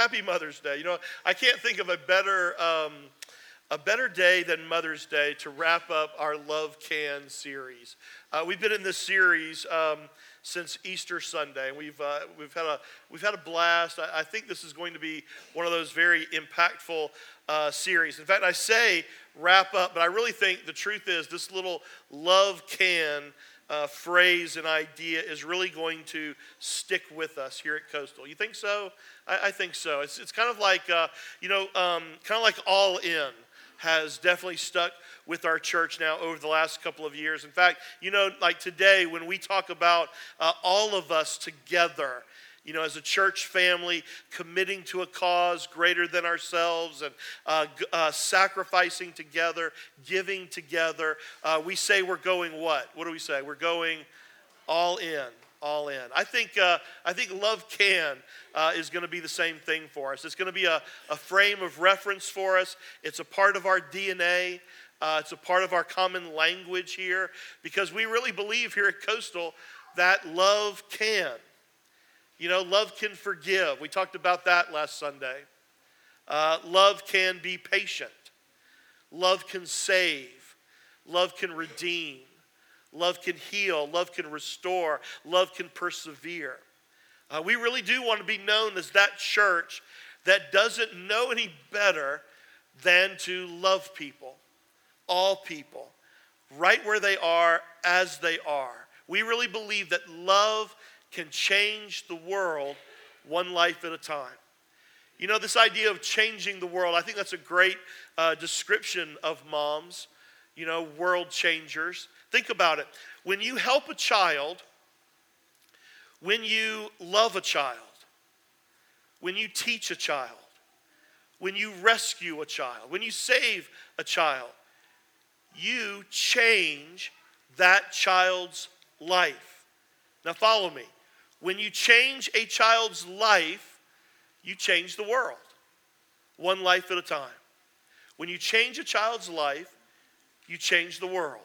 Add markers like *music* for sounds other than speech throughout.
happy Mother's Day. You know, I can't think of a better, um, a better day than Mother's Day to wrap up our Love Can series. Uh, we've been in this series um, since Easter Sunday, and we've, uh, we've, had, a, we've had a blast. I, I, think this is going to be one of those very impactful uh, series. In fact, I say wrap up, but I really think the truth is this little Love Can uh, phrase and idea is really going to stick with us here at Coastal. You think so? I, I think so. It's, it's kind of like, uh, you know, um, kind of like All In has definitely stuck with our church now over the last couple of years. In fact, you know, like today when we talk about uh, all of us together, you know, as a church family, committing to a cause greater than ourselves and uh, uh, sacrificing together, giving together. Uh, we say we're going what? What do we say? We're going all in. All in. I think, uh, I think Love Can uh, is going to be the same thing for us. It's going to be a, a frame of reference for us, it's a part of our DNA. Uh, it's a part of our common language here because we really believe here at Coastal that love can. You know, love can forgive. We talked about that last Sunday. Uh, love can be patient. Love can save. Love can redeem. Love can heal. Love can restore. Love can persevere. Uh, we really do want to be known as that church that doesn't know any better than to love people, all people, right where they are, as they are. We really believe that love can change the world one life at a time. You know, this idea of changing the world, I think that's a great uh, description of moms, you know, world changers. Think about it. When you help a child, when you love a child, when you teach a child, when you rescue a child, when you save a child, you change that child's life. Now, follow me. When you change a child's life, you change the world, one life at a time. When you change a child's life, you change the world,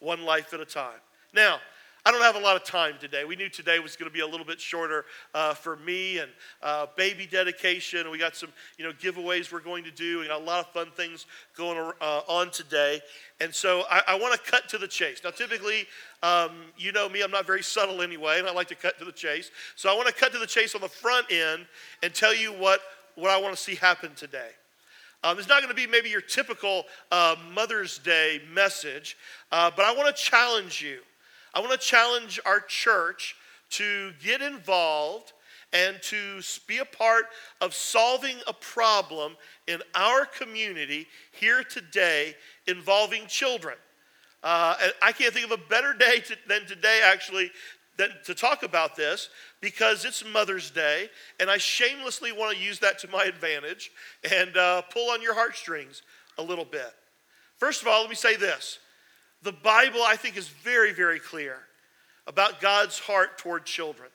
one life at a time. Now, I don't have a lot of time today. We knew today was going to be a little bit shorter uh, for me and uh, baby dedication. We got some, you know, giveaways we're going to do. We got a lot of fun things going uh, on today, and so I, I want to cut to the chase. Now, typically, um, you know me, I'm not very subtle anyway, and I like to cut to the chase. So I want to cut to the chase on the front end and tell you what what I want to see happen today. Um, it's not going to be maybe your typical uh, Mother's Day message, uh, but I want to challenge you. I want to challenge our church to get involved and to be a part of solving a problem in our community here today involving children. Uh, I can't think of a better day to, than today, actually, than to talk about this because it's Mother's Day, and I shamelessly want to use that to my advantage and uh, pull on your heartstrings a little bit. First of all, let me say this the Bible, I think, is very, very clear about God's heart toward children,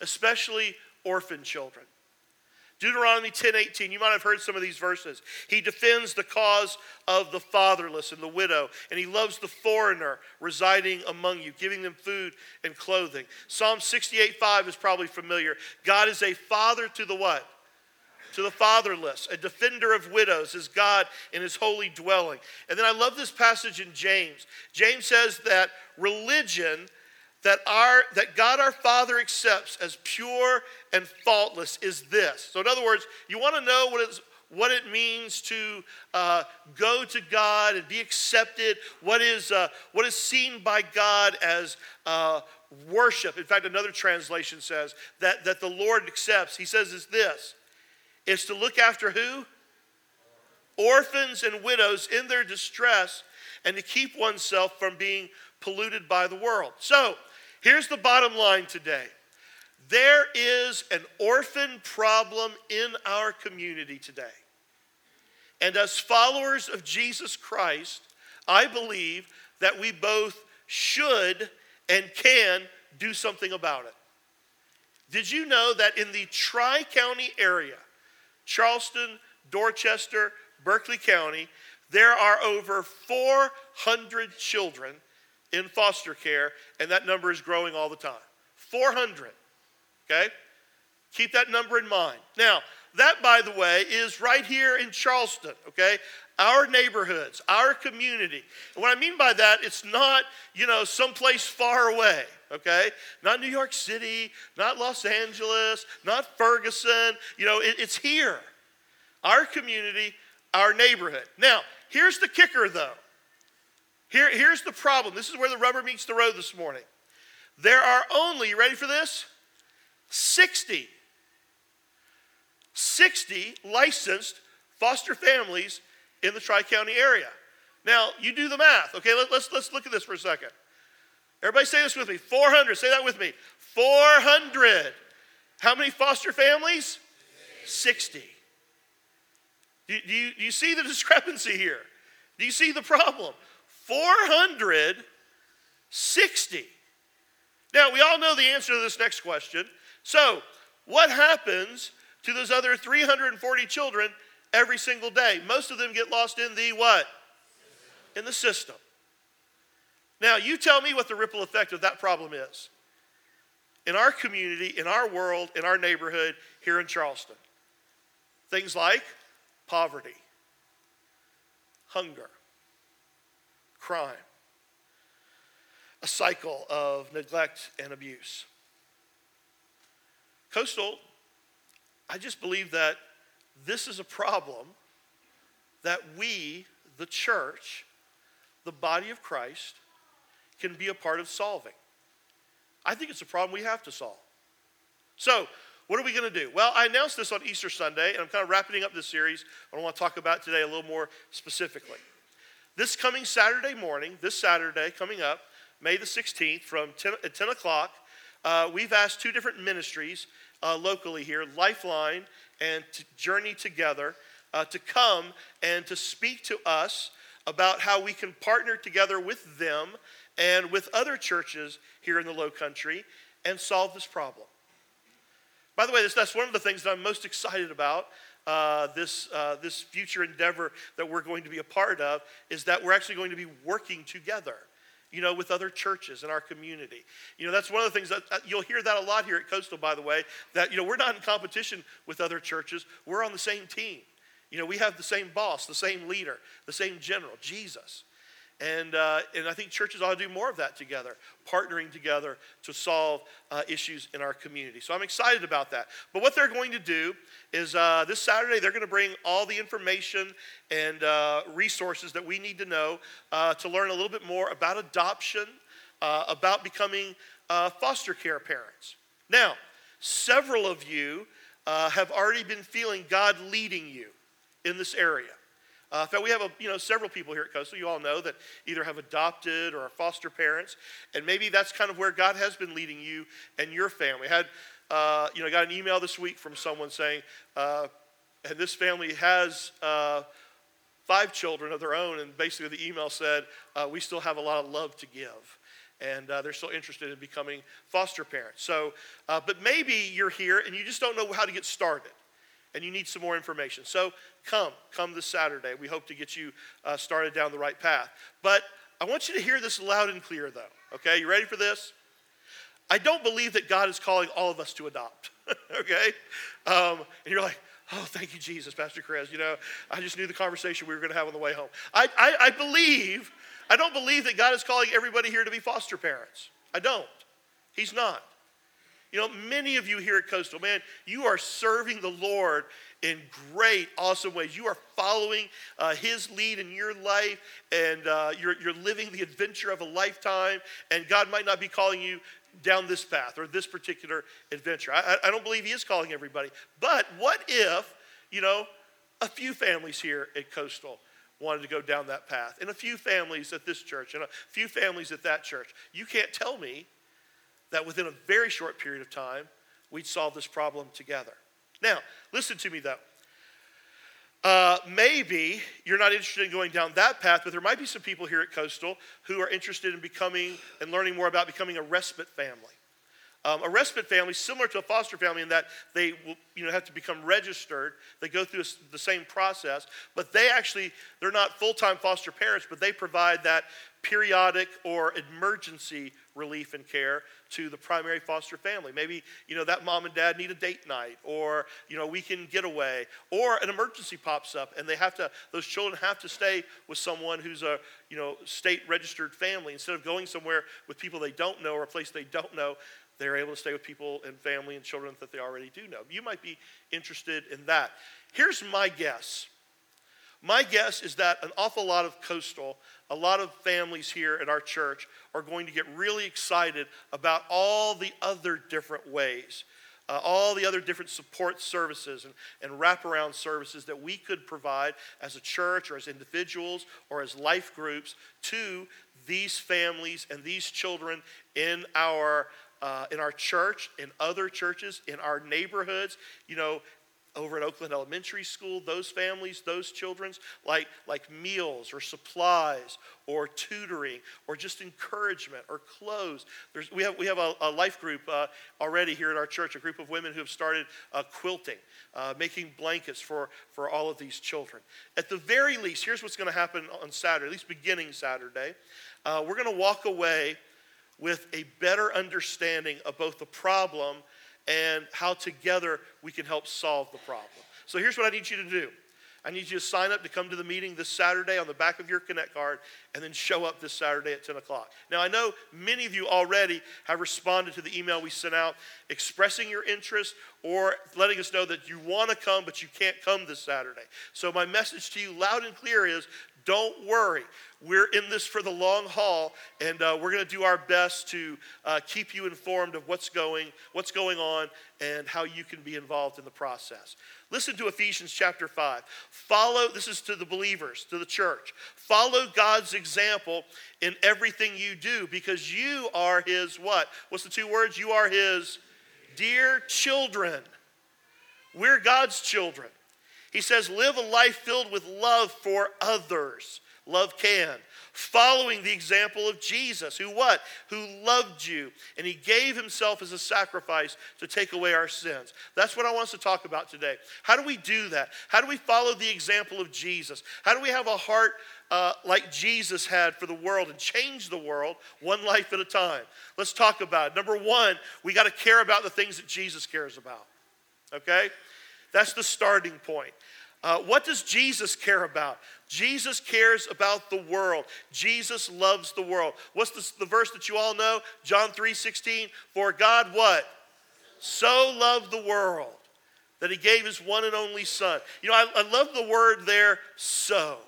especially orphan children. Deuteronomy 10 18, you might have heard some of these verses. He defends the cause of the fatherless and the widow, and he loves the foreigner residing among you, giving them food and clothing. Psalm 68 5 is probably familiar. God is a father to the what? To the fatherless, a defender of widows is God in his holy dwelling. And then I love this passage in James. James says that religion that our that God our Father accepts as pure and faultless is this. So in other words, you want to know what is what it means to uh, go to God and be accepted, what is, uh, what is seen by God as uh, worship. In fact, another translation says that, that the Lord accepts. He says is this is to look after who? Orphans and widows in their distress and to keep oneself from being polluted by the world. So, here's the bottom line today there is an orphan problem in our community today. And as followers of Jesus Christ, I believe that we both should and can do something about it. Did you know that in the Tri County area, Charleston, Dorchester, Berkeley County, there are over 400 children in foster care, and that number is growing all the time. 400. Okay? Keep that number in mind. Now, that, by the way, is right here in Charleston, okay? Our neighborhoods, our community. And what I mean by that, it's not, you know, someplace far away, okay? Not New York City, not Los Angeles, not Ferguson. You know, it, it's here. Our community, our neighborhood. Now, here's the kicker, though. Here, here's the problem. This is where the rubber meets the road this morning. There are only, ready for this? 60 60 licensed foster families in the Tri County area. Now, you do the math, okay? Let, let's, let's look at this for a second. Everybody say this with me 400. Say that with me. 400. How many foster families? 60. Do, you, do you see the *laughs* discrepancy here? Do you see the problem? 460. Now, we all know the answer to this next question. So, what happens to those other 340 children every single day. Most of them get lost in the what? In the system. Now, you tell me what the ripple effect of that problem is. In our community, in our world, in our neighborhood here in Charleston. Things like poverty, hunger, crime, a cycle of neglect and abuse. Coastal I just believe that this is a problem that we, the church, the body of Christ, can be a part of solving. I think it's a problem we have to solve. So, what are we going to do? Well, I announced this on Easter Sunday, and I'm kind of wrapping up this series. I want to talk about today a little more specifically. This coming Saturday morning, this Saturday coming up, May the 16th, from 10, at 10 o'clock, uh, we've asked two different ministries uh, locally here, Lifeline and to Journey Together, uh, to come and to speak to us about how we can partner together with them and with other churches here in the Low Country and solve this problem. By the way, this, that's one of the things that I'm most excited about. Uh, this, uh, this future endeavor that we're going to be a part of is that we're actually going to be working together you know, with other churches in our community. You know, that's one of the things that uh, you'll hear that a lot here at Coastal, by the way, that, you know, we're not in competition with other churches. We're on the same team. You know, we have the same boss, the same leader, the same general, Jesus. And, uh, and I think churches ought to do more of that together, partnering together to solve uh, issues in our community. So I'm excited about that. But what they're going to do is uh, this Saturday, they're going to bring all the information and uh, resources that we need to know uh, to learn a little bit more about adoption, uh, about becoming foster care parents. Now, several of you have already been feeling God leading you in this area. Uh, in fact, we have a, you know, several people here at Coastal, you all know, that either have adopted or are foster parents. And maybe that's kind of where God has been leading you and your family. I had, uh, you know, got an email this week from someone saying, uh, and this family has uh, five children of their own. And basically, the email said, uh, we still have a lot of love to give and uh, they're still interested in becoming foster parents. So, uh, but maybe you're here and you just don't know how to get started and you need some more information. So come, come this Saturday. We hope to get you uh, started down the right path. But I want you to hear this loud and clear, though. Okay, you ready for this? I don't believe that God is calling all of us to adopt. *laughs* okay? Um, and you're like, oh, thank you, Jesus, Pastor Chris. You know, I just knew the conversation we were going to have on the way home. I, I, I believe, I don't believe that God is calling everybody here to be foster parents. I don't. He's not. You know, many of you here at Coastal, man, you are serving the Lord in great, awesome ways. You are following uh, His lead in your life, and uh, you're, you're living the adventure of a lifetime. And God might not be calling you down this path or this particular adventure. I, I don't believe He is calling everybody. But what if, you know, a few families here at Coastal wanted to go down that path, and a few families at this church, and a few families at that church? You can't tell me that within a very short period of time, we'd solve this problem together. Now, listen to me though. Uh, maybe you're not interested in going down that path, but there might be some people here at Coastal who are interested in becoming and learning more about becoming a respite family. Um, a respite family, similar to a foster family, in that they will, you know, have to become registered. They go through the same process, but they actually they're not full-time foster parents, but they provide that periodic or emergency relief and care to the primary foster family. Maybe, you know, that mom and dad need a date night or, you know, weekend getaway or an emergency pops up and they have to, those children have to stay with someone who's a, you know, state registered family. Instead of going somewhere with people they don't know or a place they don't know, they're able to stay with people and family and children that they already do know. You might be interested in that. Here's my guess. My guess is that an awful lot of coastal, a lot of families here at our church are going to get really excited about all the other different ways, uh, all the other different support services and, and wraparound services that we could provide as a church or as individuals or as life groups to these families and these children in our uh, in our church, in other churches, in our neighborhoods. You know, over at Oakland Elementary School, those families, those children's, like, like meals or supplies or tutoring or just encouragement or clothes. There's, we have, we have a, a life group uh, already here at our church, a group of women who have started uh, quilting, uh, making blankets for, for all of these children. At the very least, here's what's going to happen on Saturday, at least beginning Saturday. Uh, we're going to walk away with a better understanding of both the problem and how together we can help solve the problem. So here's what I need you to do. I need you to sign up to come to the meeting this Saturday on the back of your Connect card and then show up this Saturday at 10 o'clock. Now, I know many of you already have responded to the email we sent out expressing your interest or letting us know that you want to come but you can't come this Saturday. So, my message to you loud and clear is don't worry. We're in this for the long haul, and uh, we're going to do our best to uh, keep you informed of what's going, what's going on and how you can be involved in the process. Listen to Ephesians chapter 5. Follow, this is to the believers, to the church. Follow God's example in everything you do because you are his what? What's the two words? You are his dear children. We're God's children. He says, live a life filled with love for others. Love can. Following the example of Jesus, who what? Who loved you and he gave himself as a sacrifice to take away our sins. That's what I want us to talk about today. How do we do that? How do we follow the example of Jesus? How do we have a heart uh, like Jesus had for the world and change the world one life at a time? Let's talk about it. Number one, we got to care about the things that Jesus cares about. Okay? That's the starting point. Uh, what does Jesus care about? Jesus cares about the world. Jesus loves the world. What's the, the verse that you all know? John 3 16. For God, what? So loved the world that he gave his one and only Son. You know, I, I love the word there, so.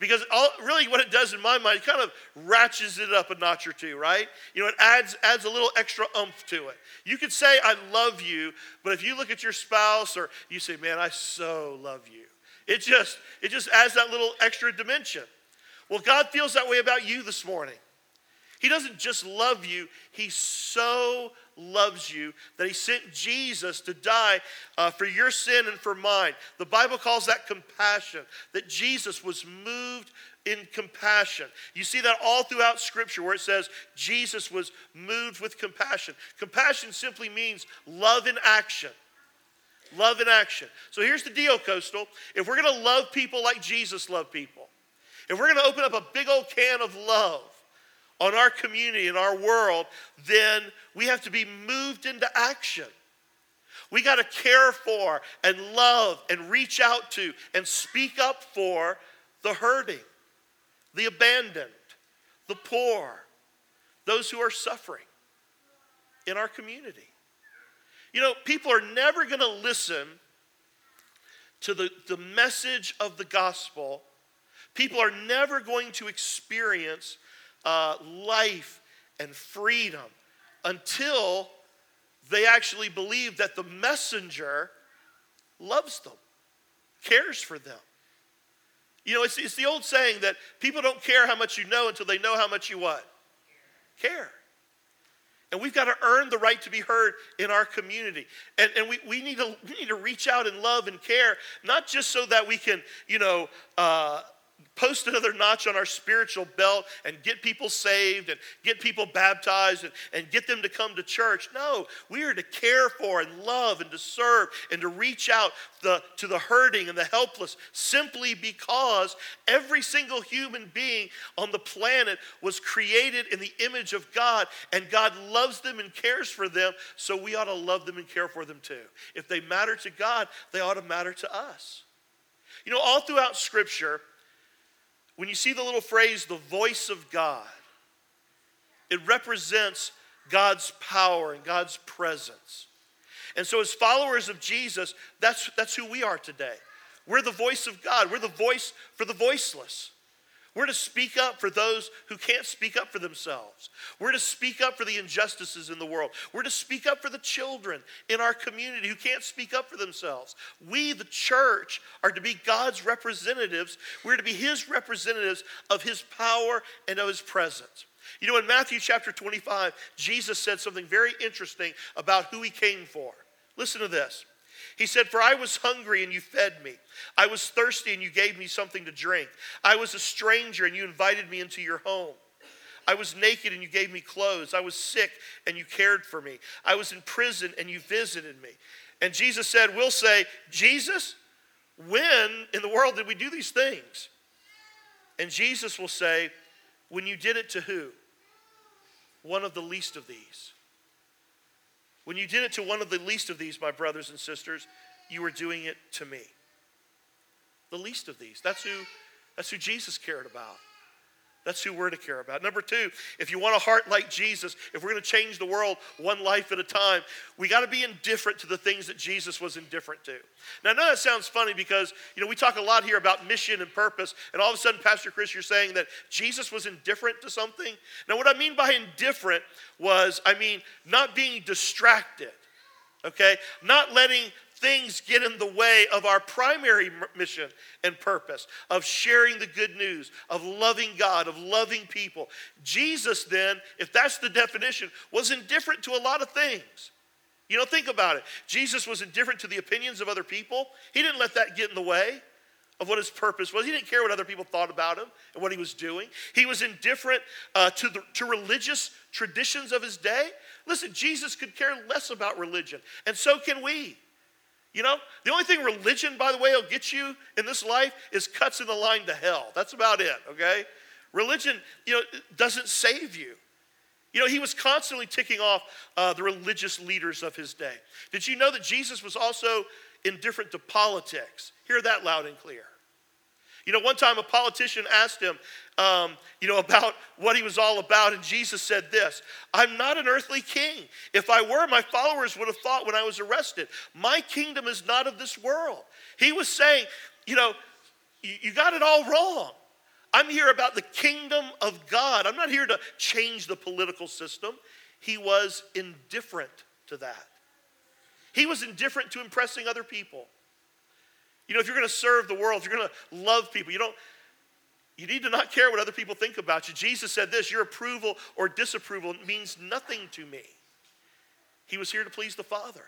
Because all, really, what it does in my mind, it kind of ratchets it up a notch or two, right? You know, it adds, adds a little extra umph to it. You could say, I love you, but if you look at your spouse or you say, man, I so love you, it just, it just adds that little extra dimension. Well, God feels that way about you this morning. He doesn't just love you, He so loves you that He sent Jesus to die uh, for your sin and for mine. The Bible calls that compassion, that Jesus was moved in compassion. You see that all throughout Scripture where it says Jesus was moved with compassion. Compassion simply means love in action. Love in action. So here's the deal, Coastal. If we're going to love people like Jesus loved people, if we're going to open up a big old can of love, on our community and our world, then we have to be moved into action. We got to care for and love and reach out to and speak up for the hurting, the abandoned, the poor, those who are suffering in our community. You know, people are never going to listen to the, the message of the gospel. People are never going to experience uh, life and freedom until they actually believe that the messenger loves them, cares for them. You know, it's, it's the old saying that people don't care how much you know until they know how much you what? Care. And we've got to earn the right to be heard in our community. And, and we, we, need to, we need to reach out and love and care, not just so that we can, you know, uh, post another notch on our spiritual belt and get people saved and get people baptized and, and get them to come to church. No, we are to care for and love and to serve and to reach out the, to the hurting and the helpless simply because every single human being on the planet was created in the image of God and God loves them and cares for them, so we ought to love them and care for them too. If they matter to God, they ought to matter to us. You know, all throughout Scripture, when you see the little phrase, the voice of God, it represents God's power and God's presence. And so, as followers of Jesus, that's, that's who we are today. We're the voice of God, we're the voice for the voiceless. We're to speak up for those who can't speak up for themselves. We're to speak up for the injustices in the world. We're to speak up for the children in our community who can't speak up for themselves. We, the church, are to be God's representatives. We're to be His representatives of His power and of His presence. You know, in Matthew chapter 25, Jesus said something very interesting about who He came for. Listen to this. He said, For I was hungry and you fed me. I was thirsty and you gave me something to drink. I was a stranger and you invited me into your home. I was naked and you gave me clothes. I was sick and you cared for me. I was in prison and you visited me. And Jesus said, We'll say, Jesus, when in the world did we do these things? And Jesus will say, When you did it to who? One of the least of these. When you did it to one of the least of these, my brothers and sisters, you were doing it to me. The least of these. That's who, that's who Jesus cared about. That's who we're to care about. Number two, if you want a heart like Jesus, if we're going to change the world one life at a time, we got to be indifferent to the things that Jesus was indifferent to. Now, I know that sounds funny because, you know, we talk a lot here about mission and purpose, and all of a sudden, Pastor Chris, you're saying that Jesus was indifferent to something. Now, what I mean by indifferent was, I mean, not being distracted, okay? Not letting things get in the way of our primary mission and purpose of sharing the good news, of loving God, of loving people. Jesus, then, if that's the definition, was indifferent to a lot of things. You know, think about it. Jesus was indifferent to the opinions of other people, he didn't let that get in the way of what his purpose was. He didn't care what other people thought about him and what he was doing. He was indifferent uh, to, the, to religious traditions of his day. Listen, Jesus could care less about religion, and so can we. You know, the only thing religion, by the way, will get you in this life is cuts in the line to hell. That's about it, okay? Religion, you know, doesn't save you. You know, he was constantly ticking off uh, the religious leaders of his day. Did you know that Jesus was also indifferent to politics? Hear that loud and clear. You know, one time a politician asked him, um, you know, *laughs* about what he was all about, and Jesus said this I'm not an earthly king. If I were, my followers would have thought when I was arrested, my kingdom is not of this world. He was saying, you know, you, you got it all wrong. I'm here about the kingdom of God. I'm not here to change the political system. He was indifferent to that. He was indifferent to impressing other people. You know, if you're going to serve the world, if you're going to love people, you don't you need to not care what other people think about you. Jesus said this, your approval or disapproval means nothing to me. He was here to please the Father.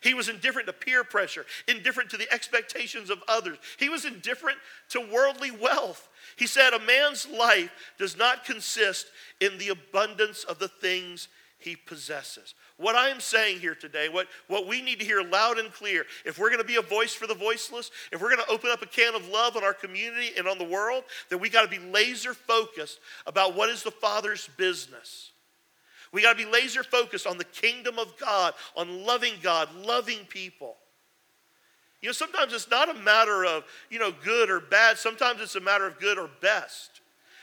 He was indifferent to peer pressure, indifferent to the expectations of others. He was indifferent to worldly wealth. He said, A man's life does not consist in the abundance of the things he possesses. What I am saying here today, what, what we need to hear loud and clear, if we're going to be a voice for the voiceless, if we're going to open up a can of love on our community and on the world, then we got to be laser focused about what is the Father's business. We got to be laser focused on the kingdom of God, on loving God, loving people. You know, sometimes it's not a matter of, you know, good or bad. Sometimes it's a matter of good or best.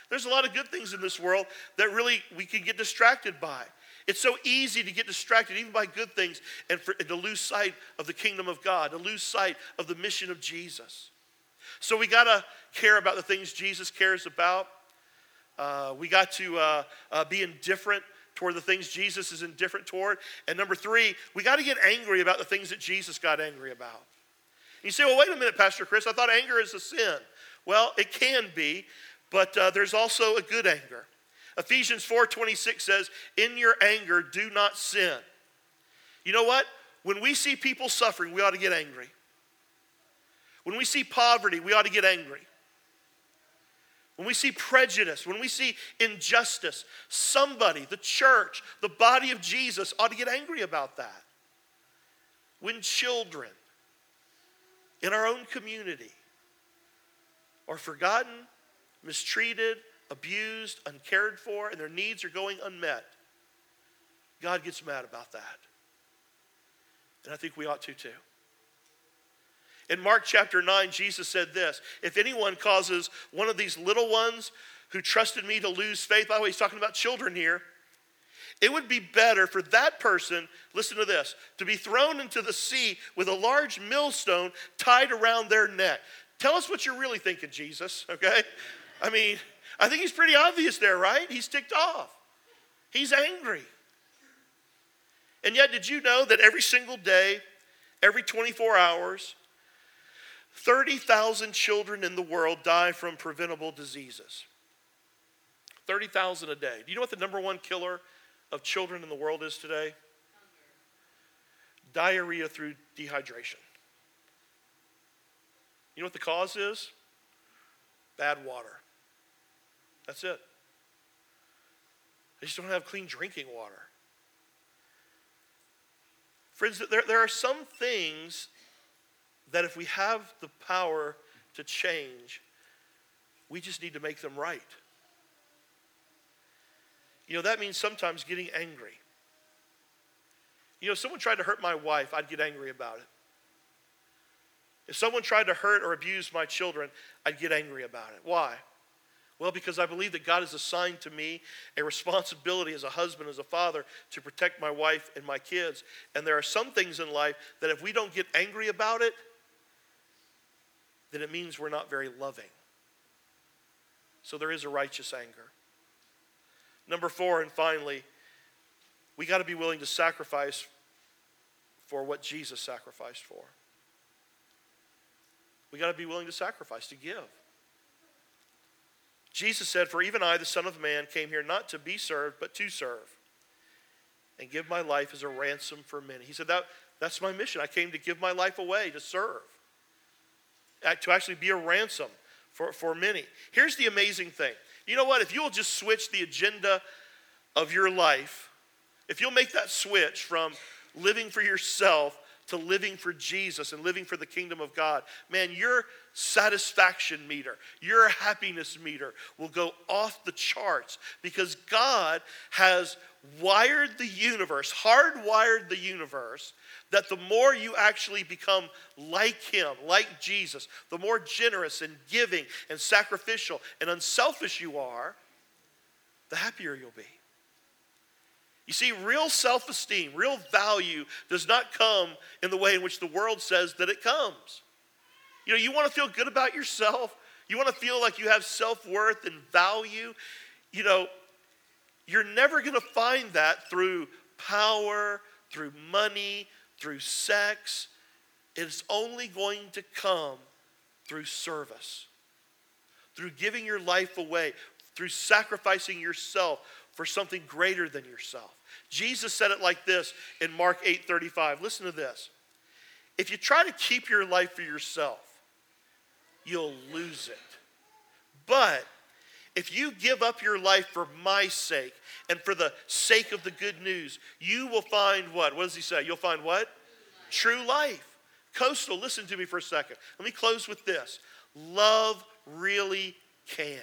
There's a lot of good things in this world that really we can get distracted by. It's so easy to get distracted, even by good things, and, for, and to lose sight of the kingdom of God, to lose sight of the mission of Jesus. So we got to care about the things Jesus cares about. Uh, we got to uh, uh, be indifferent toward the things Jesus is indifferent toward. And number three, we got to get angry about the things that Jesus got angry about. You say, well, wait a minute, Pastor Chris, I thought anger is a sin. Well, it can be, but uh, there's also a good anger. Ephesians 4:26 says, "In your anger do not sin." You know what? When we see people suffering, we ought to get angry. When we see poverty, we ought to get angry. when we see prejudice, when we see injustice, somebody, the church, the body of Jesus ought to get angry about that. When children in our own community are forgotten, mistreated, abused, uncared for, and their needs are going unmet, God gets mad about that. And I think we ought to too. In Mark chapter 9, Jesus said this If anyone causes one of these little ones who trusted me to lose faith, by the way, he's talking about children here. It would be better for that person, listen to this, to be thrown into the sea with a large millstone tied around their neck. Tell us what you're really thinking, Jesus, okay? I mean, I think he's pretty obvious there, right? He's ticked off, he's angry. And yet, did you know that every single day, every 24 hours, 30,000 children in the world die from preventable diseases. 30,000 a day. Do you know what the number one killer of children in the world is today? Diarrhea through dehydration. You know what the cause is? Bad water. That's it. They just don't have clean drinking water. Friends, there, there are some things that if we have the power to change, we just need to make them right. You know, that means sometimes getting angry. You know, if someone tried to hurt my wife, I'd get angry about it. If someone tried to hurt or abuse my children, I'd get angry about it. Why? Well, because I believe that God has assigned to me a responsibility as a husband, as a father, to protect my wife and my kids. And there are some things in life that if we don't get angry about it, then it means we're not very loving. So there is a righteous anger. Number four, and finally, we got to be willing to sacrifice for what Jesus sacrificed for. We got to be willing to sacrifice, to give. Jesus said, For even I, the Son of Man, came here not to be served, but to serve and give my life as a ransom for many. He said, that, That's my mission. I came to give my life away to serve uh, to actually be a ransom for, for many. Here's the amazing thing. You know what? If you'll just switch the agenda of your life, if you'll make that switch from living for yourself to living for Jesus and living for the kingdom of God, man, your satisfaction meter, your happiness meter will go off the charts because God has wired the universe, hardwired the universe, that the more you actually become like Him, like Jesus, the more generous and giving and sacrificial and unselfish you are, the happier you'll be. You see, real self esteem, real value does not come in the way in which the world says that it comes. You know, you want to feel good about yourself, you want to feel like you have self worth and value. You know, you're never going to find that through power, through money, through sex. It's only going to come through service, through giving your life away, through sacrificing yourself for something greater than yourself. Jesus said it like this in Mark 8:35. Listen to this. If you try to keep your life for yourself, you'll lose it. But if you give up your life for my sake and for the sake of the good news, you will find what? What does he say? You'll find what? True life. Coastal, listen to me for a second. Let me close with this. Love really can.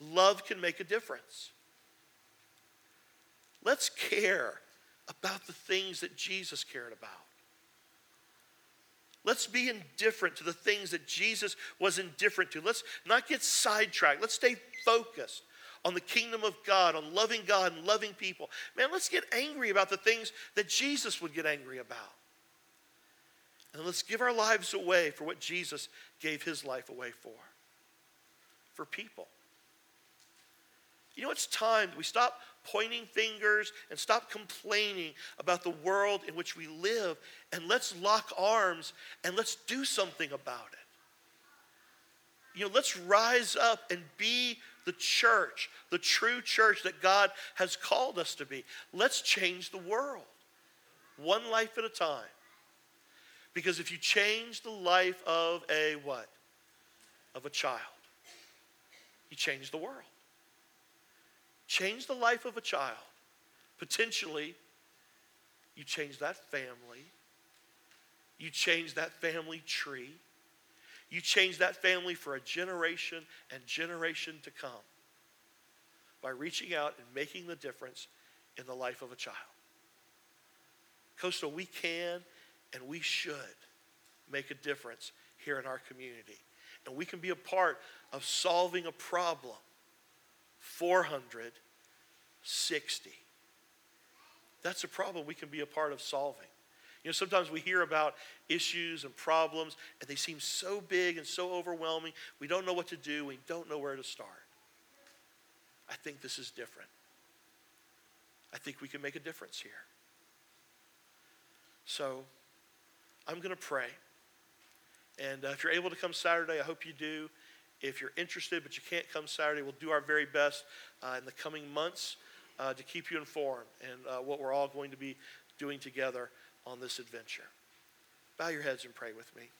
Love can make a difference. Let's care about the things that Jesus cared about. Let's be indifferent to the things that Jesus was indifferent to. Let's not get sidetracked. Let's stay focused on the kingdom of God, on loving God and loving people. Man, let's get angry about the things that Jesus would get angry about. And let's give our lives away for what Jesus gave his life away for for people. You know, it's time we stop pointing fingers and stop complaining about the world in which we live and let's lock arms and let's do something about it. You know, let's rise up and be the church, the true church that God has called us to be. Let's change the world one life at a time. Because if you change the life of a what? Of a child, you change the world. Change the life of a child. Potentially, you change that family. You change that family tree. You change that family for a generation and generation to come by reaching out and making the difference in the life of a child. Coastal, we can and we should make a difference here in our community. And we can be a part of solving a problem. 460. That's a problem we can be a part of solving. You know, sometimes we hear about issues and problems, and they seem so big and so overwhelming. We don't know what to do, we don't know where to start. I think this is different. I think we can make a difference here. So, I'm going to pray. And uh, if you're able to come Saturday, I hope you do. If you're interested but you can't come Saturday, we'll do our very best uh, in the coming months uh, to keep you informed and uh, what we're all going to be doing together on this adventure. Bow your heads and pray with me.